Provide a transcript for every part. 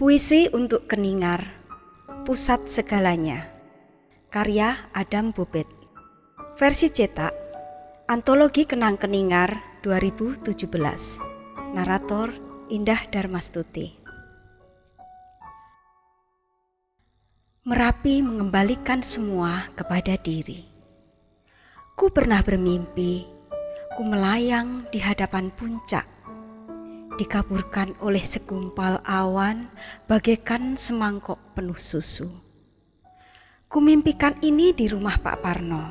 Puisi untuk Keningar, Pusat Segalanya, karya Adam Bobet. Versi cetak, Antologi Kenang Keningar 2017. Narator Indah Darmastuti. Merapi mengembalikan semua kepada diri. Ku pernah bermimpi, ku melayang di hadapan puncak dikaburkan oleh segumpal awan bagaikan semangkok penuh susu. Kumimpikan ini di rumah Pak Parno,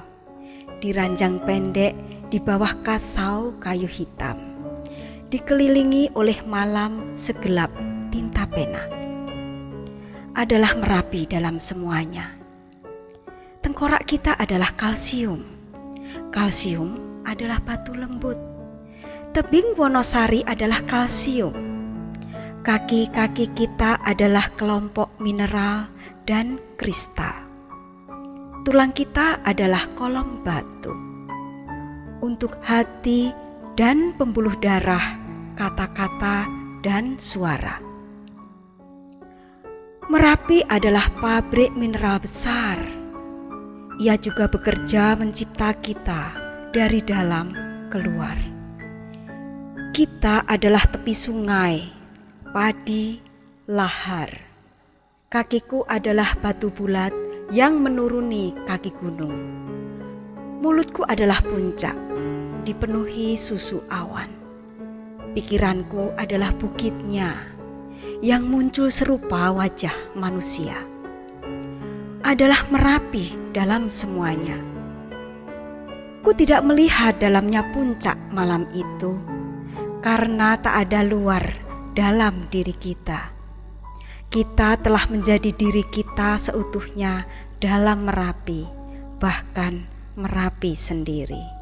di ranjang pendek di bawah kasau kayu hitam, dikelilingi oleh malam segelap tinta pena. Adalah merapi dalam semuanya. Tengkorak kita adalah kalsium. Kalsium adalah batu lembut Tebing Wonosari adalah kalsium. Kaki-kaki kita adalah kelompok mineral dan kristal. Tulang kita adalah kolom batu. Untuk hati dan pembuluh darah, kata-kata dan suara. Merapi adalah pabrik mineral besar. Ia juga bekerja mencipta kita dari dalam keluar. Kita adalah tepi sungai, padi, lahar. Kakiku adalah batu bulat yang menuruni kaki gunung. Mulutku adalah puncak, dipenuhi susu awan. Pikiranku adalah bukitnya yang muncul serupa wajah manusia. Adalah merapi dalam semuanya. Ku tidak melihat dalamnya puncak malam itu karena tak ada luar dalam diri kita. Kita telah menjadi diri kita seutuhnya dalam Merapi, bahkan Merapi sendiri.